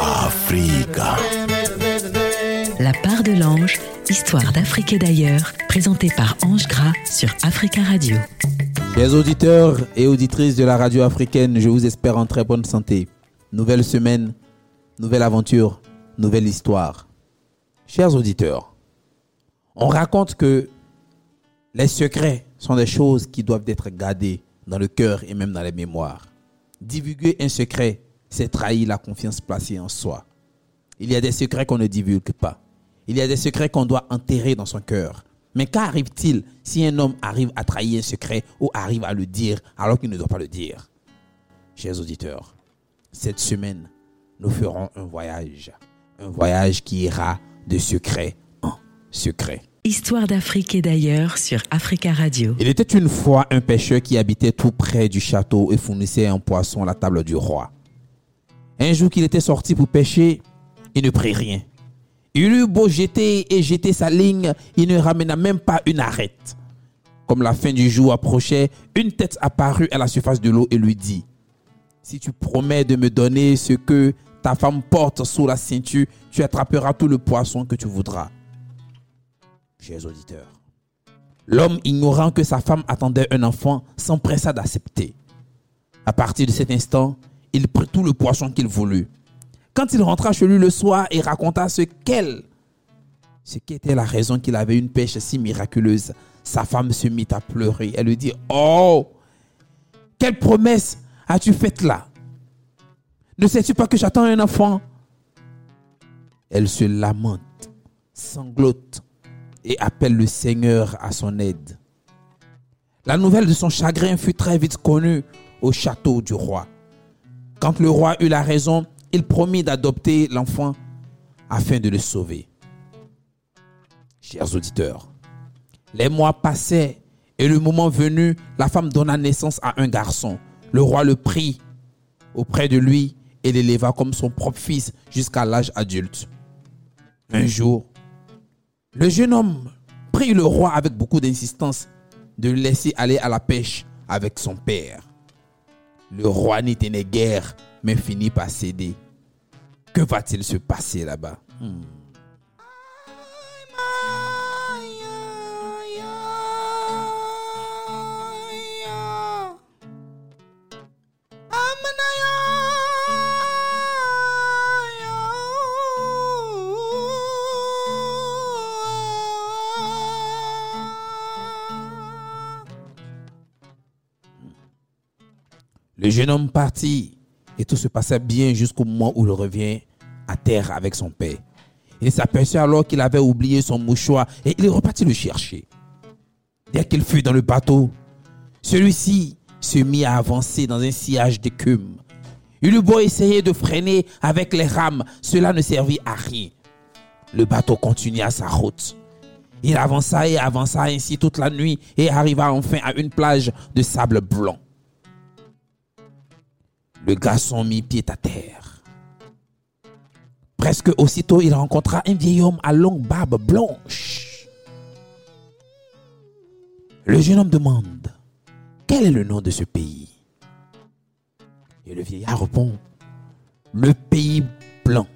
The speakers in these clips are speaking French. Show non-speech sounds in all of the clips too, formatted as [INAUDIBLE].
Africa. La part de l'ange, histoire d'Afrique et d'ailleurs, présentée par Ange Gras sur Africa Radio. Chers auditeurs et auditrices de la radio africaine, je vous espère en très bonne santé. Nouvelle semaine, nouvelle aventure, nouvelle histoire. Chers auditeurs, on raconte que les secrets sont des choses qui doivent être gardées dans le cœur et même dans les mémoires. Divulguer un secret, c'est trahir la confiance placée en soi. Il y a des secrets qu'on ne divulgue pas. Il y a des secrets qu'on doit enterrer dans son cœur. Mais qu'arrive-t-il si un homme arrive à trahir un secret ou arrive à le dire alors qu'il ne doit pas le dire? Chers auditeurs, cette semaine, nous ferons un voyage. Un voyage qui ira de secret en secret. Histoire d'Afrique et d'ailleurs sur Africa Radio. Il était une fois un pêcheur qui habitait tout près du château et fournissait un poisson à la table du roi. Un jour qu'il était sorti pour pêcher, il ne prit rien. Il eut beau jeter et jeter sa ligne, il ne ramena même pas une arête. Comme la fin du jour approchait, une tête apparut à la surface de l'eau et lui dit, Si tu promets de me donner ce que ta femme porte sous la ceinture, tu attraperas tout le poisson que tu voudras. Chers auditeurs, l'homme ignorant que sa femme attendait un enfant s'empressa d'accepter. À partir de cet instant, il prit tout le poisson qu'il voulut. Quand il rentra chez lui le soir et raconta ce qu'elle, ce qui était la raison qu'il avait une pêche si miraculeuse, sa femme se mit à pleurer. Elle lui dit, Oh, quelle promesse as-tu faite là? Ne sais-tu pas que j'attends un enfant Elle se lamente, sanglote et appelle le Seigneur à son aide. La nouvelle de son chagrin fut très vite connue au château du roi. Quand le roi eut la raison, il promit d'adopter l'enfant afin de le sauver. Chers auditeurs, les mois passaient et le moment venu, la femme donna naissance à un garçon. Le roi le prit auprès de lui et l'éleva comme son propre fils jusqu'à l'âge adulte. Un jour, le jeune homme prit le roi avec beaucoup d'insistance de le laisser aller à la pêche avec son père. Le roi n'y tenait guère, mais finit par céder. Que va-t-il se passer là-bas? Hmm. Le jeune homme partit et tout se passait bien jusqu'au moment où il revient à terre avec son père. Il s'aperçut alors qu'il avait oublié son mouchoir et il est reparti le chercher. Dès qu'il fut dans le bateau, celui-ci se mit à avancer dans un sillage d'écume. Il eut beau essayer de freiner avec les rames, cela ne servit à rien. Le bateau continua sa route. Il avança et avança ainsi toute la nuit et arriva enfin à une plage de sable blanc. Le garçon mit pied à terre. Presque aussitôt, il rencontra un vieil homme à longue barbe blanche. Le jeune homme demande, quel est le nom de ce pays? Et le vieillard répond, le pays blanc.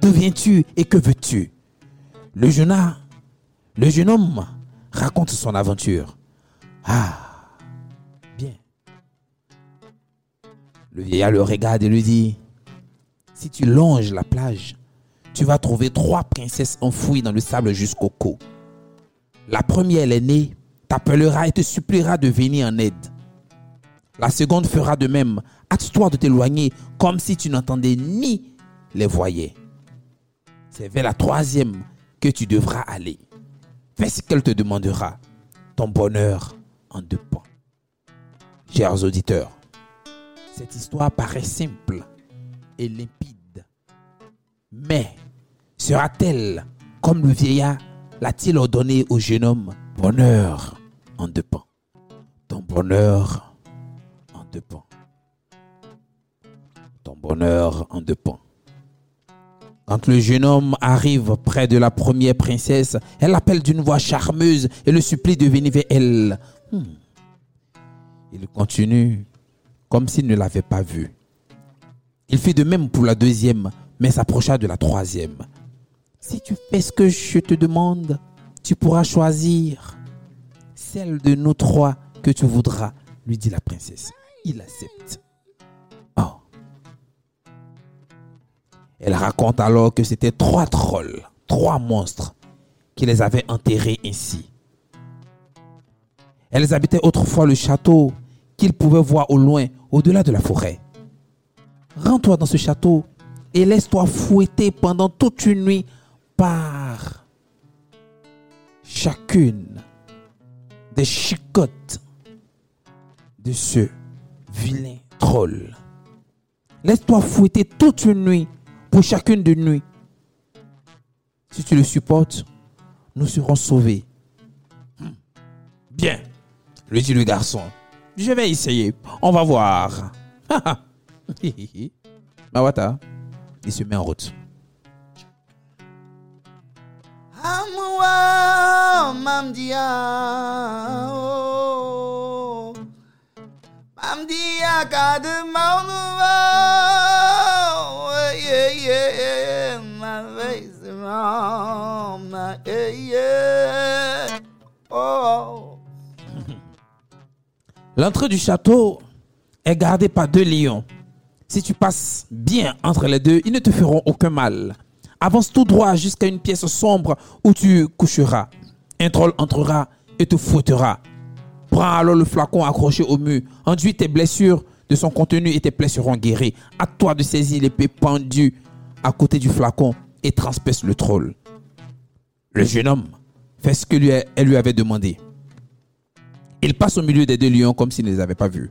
D'où viens-tu et que veux-tu? Le le jeune homme raconte son aventure. Ah, Le vieillard le regarde et lui dit, si tu longes la plage, tu vas trouver trois princesses enfouies dans le sable jusqu'au cou. La première, l'aînée, t'appellera et te suppliera de venir en aide. La seconde fera de même. Hâte-toi de t'éloigner comme si tu n'entendais ni les voyais. C'est vers la troisième que tu devras aller. Fais ce qu'elle te demandera. Ton bonheur en deux points. Chers auditeurs, cette histoire paraît simple et limpide. Mais sera-t-elle comme le vieillard l'a-t-il ordonné au jeune homme Bonheur en deux pans? Ton bonheur en deux pans. Ton bonheur en deux pans. Quand le jeune homme arrive près de la première princesse, elle l'appelle d'une voix charmeuse et le supplie de venir vers elle. Hmm. Il continue. Comme s'il ne l'avait pas vu. Il fit de même pour la deuxième, mais s'approcha de la troisième. Si tu fais ce que je te demande, tu pourras choisir celle de nous trois que tu voudras, lui dit la princesse. Il accepte. Oh. Elle raconte alors que c'était trois trolls, trois monstres, qui les avaient enterrés ainsi. Elles habitaient autrefois le château qu'ils pouvaient voir au loin, au-delà de la forêt. Rends-toi dans ce château et laisse-toi fouetter pendant toute une nuit par chacune des chicottes de ce vilain troll. Laisse-toi fouetter toute une nuit pour chacune de nuit. Si tu le supportes, nous serons sauvés. Hmm. Bien, lui dit le garçon. Je vais essayer. On va voir. [LAUGHS] Mawata, il se met en route. Amwa mamdia oh. Mamdia kade maunwa yeah yeah ma face ma yeah yeah L'entrée du château est gardée par deux lions. Si tu passes bien entre les deux, ils ne te feront aucun mal. Avance tout droit jusqu'à une pièce sombre où tu coucheras. Un troll entrera et te fouettera. Prends alors le flacon accroché au mur, enduis tes blessures de son contenu et tes plaies seront guéries. À toi de saisir l'épée pendue à côté du flacon et transperce le troll. Le jeune homme fait ce que lui, avait demandé. Il passe au milieu des deux lions comme s'il ne les avait pas vus.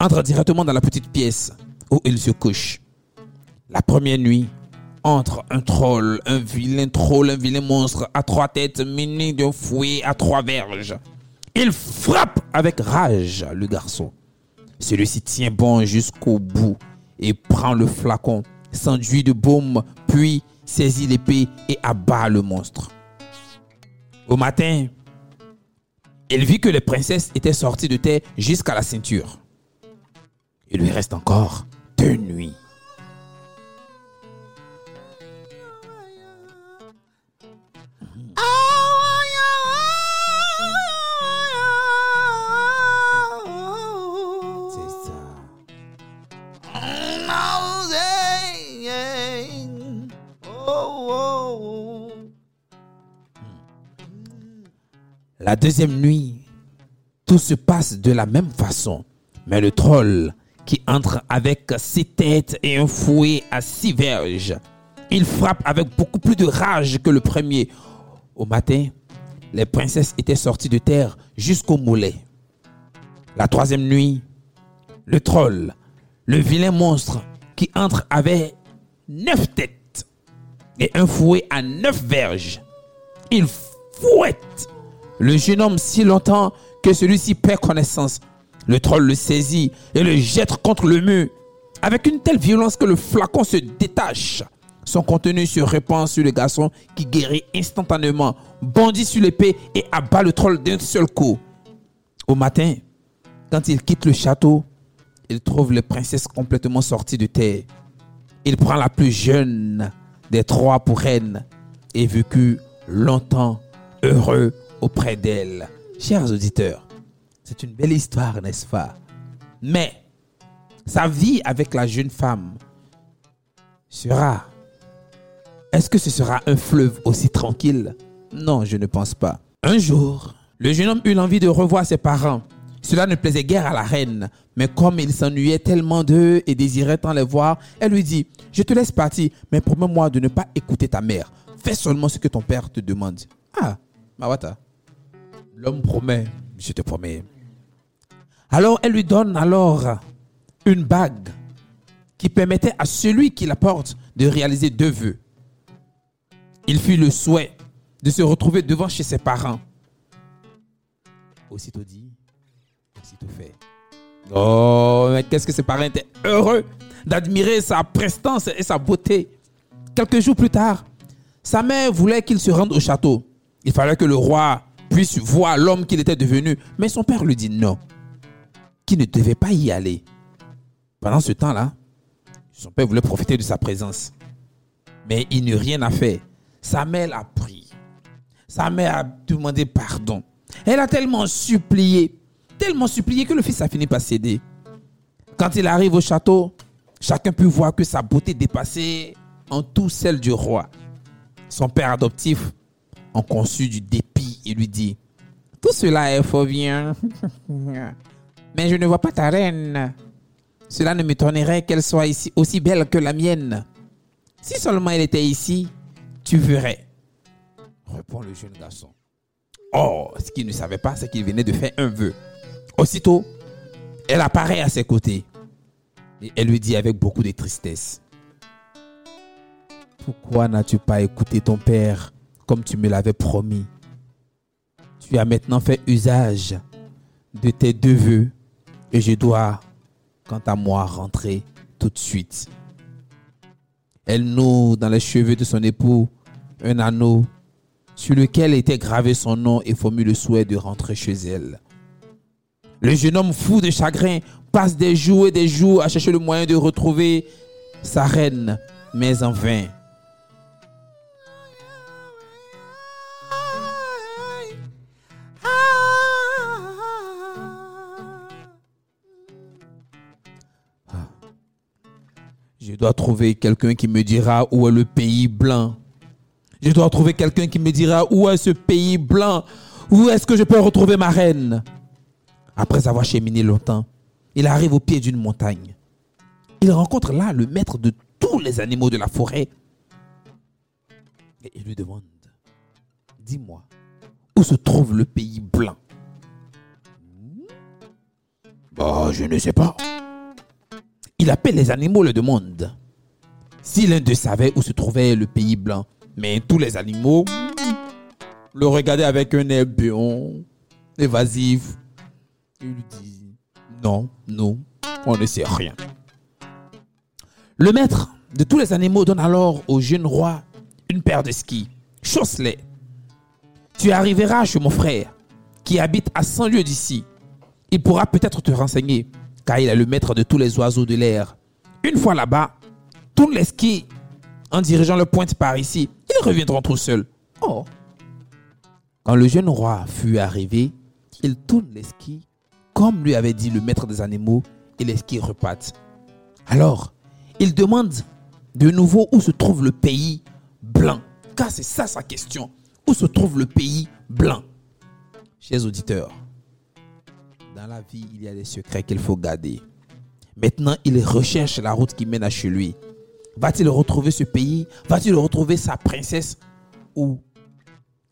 Entre directement dans la petite pièce où il se couche. La première nuit, entre un troll, un vilain troll, un vilain monstre à trois têtes muni d'un fouet à trois verges. Il frappe avec rage le garçon. Celui-ci tient bon jusqu'au bout et prend le flacon, s'enduit de baume, puis saisit l'épée et abat le monstre. Au matin, il vit que les princesses étaient sorties de terre jusqu'à la ceinture. Il lui reste encore deux nuits. La deuxième nuit, tout se passe de la même façon. Mais le troll qui entre avec six têtes et un fouet à six verges, il frappe avec beaucoup plus de rage que le premier. Au matin, les princesses étaient sorties de terre jusqu'au mollet. La troisième nuit, le troll, le vilain monstre qui entre avait neuf têtes et un fouet à neuf verges. Il fouette le jeune homme si longtemps que celui-ci perd connaissance. Le troll le saisit et le jette contre le mur avec une telle violence que le flacon se détache. Son contenu se répand sur le garçon qui guérit instantanément, bondit sur l'épée et abat le troll d'un seul coup. Au matin, quand il quitte le château, il trouve les princesses complètement sorties de terre. Il prend la plus jeune des trois pour reine et vécut longtemps heureux auprès d'elle. Chers auditeurs, c'est une belle histoire, n'est-ce pas? Mais sa vie avec la jeune femme sera... Est-ce que ce sera un fleuve aussi tranquille? Non, je ne pense pas. Un jour, le jeune homme eut l'envie de revoir ses parents. Cela ne plaisait guère à la reine, mais comme il s'ennuyait tellement d'eux et désirait tant les voir, elle lui dit, je te laisse partir, mais promets-moi de ne pas écouter ta mère. Fais seulement ce que ton père te demande. Ah, Mawata, l'homme promet, je te promets. Alors elle lui donne alors une bague qui permettait à celui qui la porte de réaliser deux vœux. Il fit le souhait de se retrouver devant chez ses parents. Aussitôt dit, aussitôt fait. Oh, mais qu'est-ce que ses parents étaient heureux d'admirer sa prestance et sa beauté. Quelques jours plus tard, sa mère voulait qu'il se rende au château. Il fallait que le roi puisse voir l'homme qu'il était devenu, mais son père lui dit non, qu'il ne devait pas y aller. Pendant ce temps-là, son père voulait profiter de sa présence. Mais il n'eut rien à faire. Sa mère l'a pris. Sa mère a demandé pardon. Elle a tellement supplié, tellement supplié que le fils a fini par céder. Quand il arrive au château, chacun peut voir que sa beauté dépassait en tout celle du roi. Son père adoptif en conçut du dépit et lui dit Tout cela est faux bien, [LAUGHS] mais je ne vois pas ta reine. Cela ne m'étonnerait qu'elle soit ici aussi belle que la mienne. Si seulement elle était ici, tu verrais. Répond le jeune garçon. Oh, ce qu'il ne savait pas, c'est qu'il venait de faire un vœu. Aussitôt, elle apparaît à ses côtés. Et elle lui dit avec beaucoup de tristesse. Pourquoi n'as-tu pas écouté ton père comme tu me l'avais promis? Tu as maintenant fait usage de tes deux vœux et je dois, quant à moi, rentrer tout de suite. Elle noue dans les cheveux de son époux un anneau sur lequel était gravé son nom et formule le souhait de rentrer chez elle. Le jeune homme fou de chagrin passe des jours et des jours à chercher le moyen de retrouver sa reine, mais en vain. Dois trouver quelqu'un qui me dira où est le pays blanc. Je dois trouver quelqu'un qui me dira où est ce pays blanc. Où est-ce que je peux retrouver ma reine? Après avoir cheminé longtemps, il arrive au pied d'une montagne. Il rencontre là le maître de tous les animaux de la forêt. Et il lui demande, dis-moi, où se trouve le pays blanc? Bah, je ne sais pas. Il appelle les animaux, le demande. Si l'un d'eux savait où se trouvait le pays blanc, mais tous les animaux le regardaient avec un air béon, évasif. Il lui dit Non, non, on ne sait rien. Le maître de tous les animaux donne alors au jeune roi une paire de skis. Chausse-les. Tu arriveras chez mon frère, qui habite à 100 lieues d'ici. Il pourra peut-être te renseigner, car il est le maître de tous les oiseaux de l'air. Une fois là-bas, tourne les skis en dirigeant le pointe par ici. Ils reviendront tout seuls. Oh. Quand le jeune roi fut arrivé, il tourne les skis comme lui avait dit le maître des animaux et les skis repartent. Alors, il demande de nouveau où se trouve le pays blanc. Car c'est ça sa question. Où se trouve le pays blanc? Chers auditeurs, dans la vie, il y a des secrets qu'il faut garder. Maintenant, il recherche la route qui mène à chez lui. Va-t-il retrouver ce pays? Va-t-il retrouver sa princesse? Ou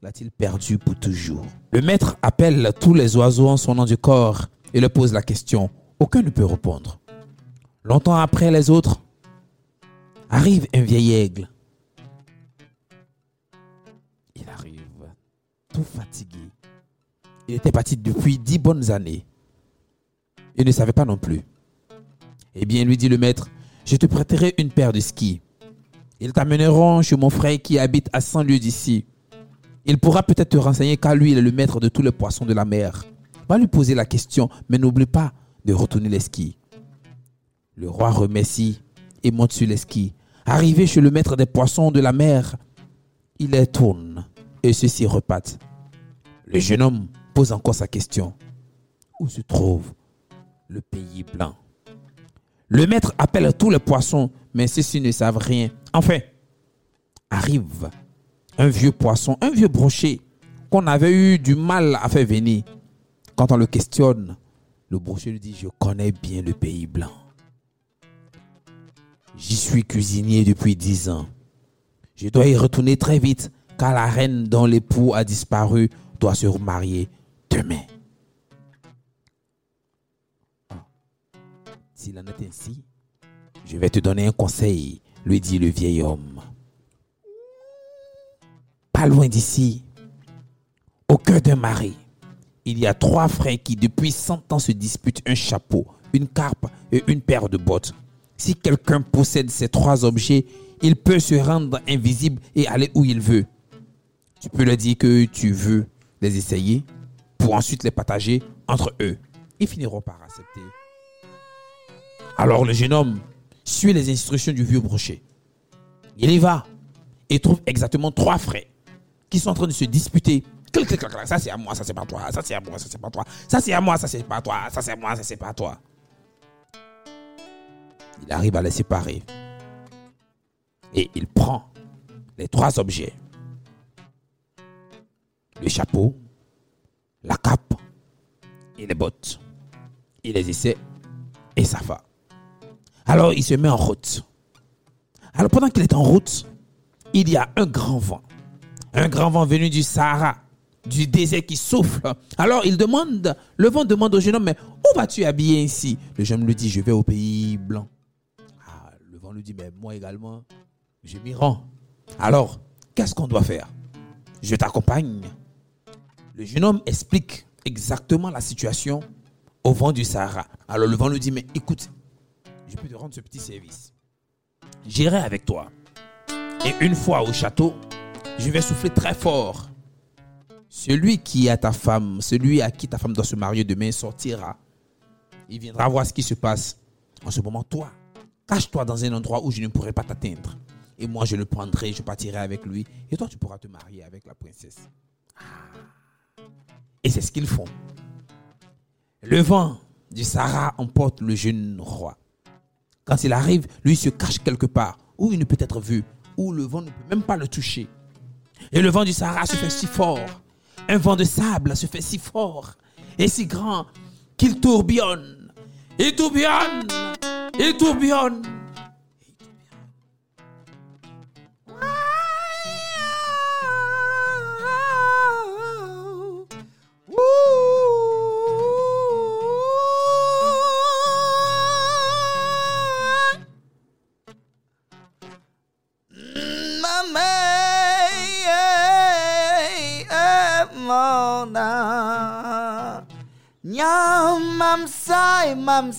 l'a-t-il perdu pour toujours? Le maître appelle tous les oiseaux en son nom du corps et leur pose la question. Aucun ne peut répondre. Longtemps après les autres, arrive un vieil aigle. Il arrive tout fatigué. Il était parti depuis dix bonnes années. Il ne savait pas non plus. Eh bien, lui dit le maître, je te prêterai une paire de skis. Ils t'amèneront chez mon frère qui habite à 100 lieues d'ici. Il pourra peut-être te renseigner car lui, il est le maître de tous les poissons de la mer. Va lui poser la question, mais n'oublie pas de retourner les skis. Le roi remercie et monte sur les skis. Arrivé chez le maître des poissons de la mer, il les tourne et ceux-ci repartent. Le jeune homme pose encore sa question. Où se trouve le pays blanc Le maître appelle tous les poissons, mais ceux-ci ne savent rien. Enfin, arrive un vieux poisson, un vieux brochet qu'on avait eu du mal à faire venir. Quand on le questionne, le brochet lui dit, je connais bien le pays blanc. J'y suis cuisinier depuis dix ans. Je dois y retourner très vite, car la reine dont l'époux a disparu doit se remarier demain. S'il en est ainsi, je vais te donner un conseil, lui dit le vieil homme. Pas loin d'ici, au cœur d'un marais, il y a trois frères qui depuis cent ans se disputent un chapeau, une carpe et une paire de bottes. Si quelqu'un possède ces trois objets, il peut se rendre invisible et aller où il veut. Tu peux leur dire que tu veux les essayer pour ensuite les partager entre eux. Ils finiront par accepter. Alors le jeune homme suit les instructions du vieux brochet. Il y va et trouve exactement trois frères qui sont en train de se disputer. Ça c'est à moi, ça c'est pas toi. Ça c'est à moi, ça c'est pas toi. Ça c'est à moi, ça c'est pas toi. Ça c'est à moi, ça c'est pas toi. Il arrive à les séparer. Et il prend les trois objets. Le chapeau, la cape et les bottes. Il les essaie et ça va. Alors il se met en route. Alors pendant qu'il est en route, il y a un grand vent. Un grand vent venu du Sahara, du désert qui souffle. Alors il demande, le vent demande au jeune homme, mais où vas-tu habiller ainsi? Le jeune homme lui dit, je vais au pays blanc. Ah, le vent lui dit, mais moi également, je m'y rends. Alors, qu'est-ce qu'on doit faire? Je t'accompagne. Le jeune homme explique exactement la situation au vent du Sahara. Alors le vent lui dit, mais écoute, je peux te rendre ce petit service. J'irai avec toi. Et une fois au château, je vais souffler très fort. Celui qui a ta femme, celui à qui ta femme doit se marier demain sortira. Il viendra voir ce qui se passe. En ce moment, toi, cache-toi dans un endroit où je ne pourrai pas t'atteindre. Et moi, je le prendrai, je partirai avec lui. Et toi, tu pourras te marier avec la princesse. Ah. Et c'est ce qu'ils font. Le vent du Sahara emporte le jeune roi. Quand il arrive, lui se cache quelque part où il ne peut être vu, où le vent ne peut même pas le toucher. Et le vent du Sahara se fait si fort, un vent de sable se fait si fort et si grand qu'il tourbillonne. Il tourbillonne, il tourbillonne.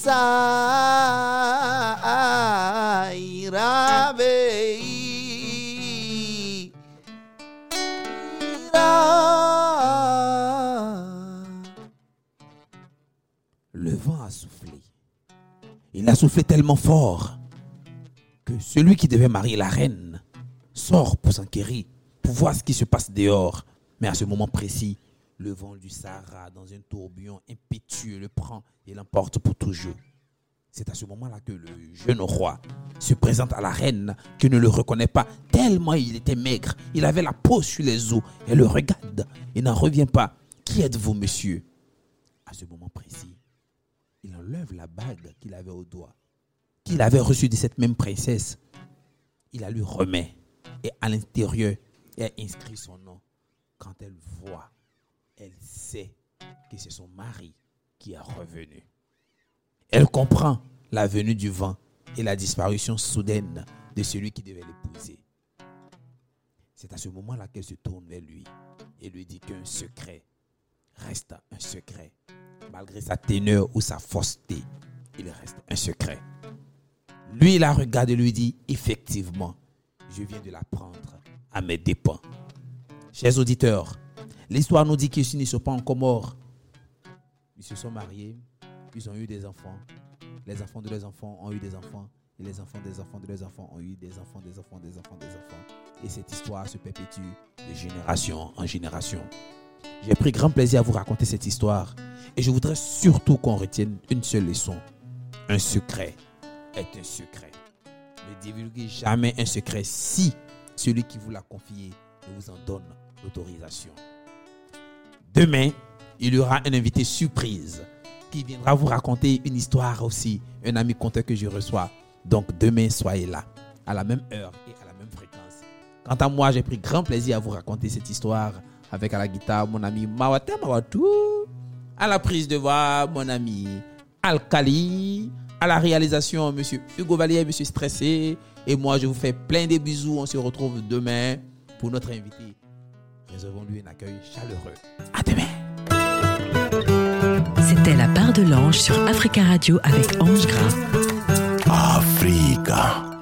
Le vent a soufflé. Il a soufflé tellement fort que celui qui devait marier la reine sort pour s'enquérir, pour voir ce qui se passe dehors. Mais à ce moment précis, le vent du Sahara, dans un tourbillon impétueux, le prend et l'emporte pour toujours. C'est à ce moment-là que le jeune roi se présente à la reine qui ne le reconnaît pas, tellement il était maigre. Il avait la peau sur les os. Elle le regarde et n'en revient pas. Qui êtes-vous, monsieur? À ce moment précis, il enlève la bague qu'il avait au doigt, qu'il avait reçue de cette même princesse. Il la lui remet et à l'intérieur, elle inscrit son nom. Quand elle voit, elle sait que c'est son mari qui est revenu. Elle comprend la venue du vent et la disparition soudaine de celui qui devait l'épouser. C'est à ce moment-là qu'elle se tourne vers lui et lui dit qu'un secret reste un secret. Malgré sa teneur ou sa fausseté, il reste un secret. Lui, il la regarde et lui dit, effectivement, je viens de l'apprendre à mes dépens. Chers auditeurs, l'histoire nous dit qu'ils ne sont pas encore morts. Ils se sont mariés, ils ont eu des enfants. Les enfants de leurs enfants ont eu des enfants. Et les enfants des enfants de leurs enfants ont eu des enfants, des enfants, des enfants, des enfants. Et cette histoire se perpétue de génération en génération. J'ai pris grand plaisir à vous raconter cette histoire. Et je voudrais surtout qu'on retienne une seule leçon. Un secret est un secret. Ne divulguez jamais un secret si celui qui vous l'a confié ne vous en donne l'autorisation. Demain, il y aura un invité surprise qui viendra vous raconter une histoire aussi, un ami conteur que je reçois. Donc demain, soyez là, à la même heure et à la même fréquence. Quant à moi, j'ai pris grand plaisir à vous raconter cette histoire avec à la guitare mon ami Mawata Mawatou, à la prise de voix mon ami Alkali, à la réalisation monsieur Hugo Valier, monsieur Stressé, et moi je vous fais plein de bisous. On se retrouve demain pour notre invité. Réservons-lui un accueil chaleureux. À demain. C'était la part de l'ange sur Africa Radio avec Ange Gras. Africa.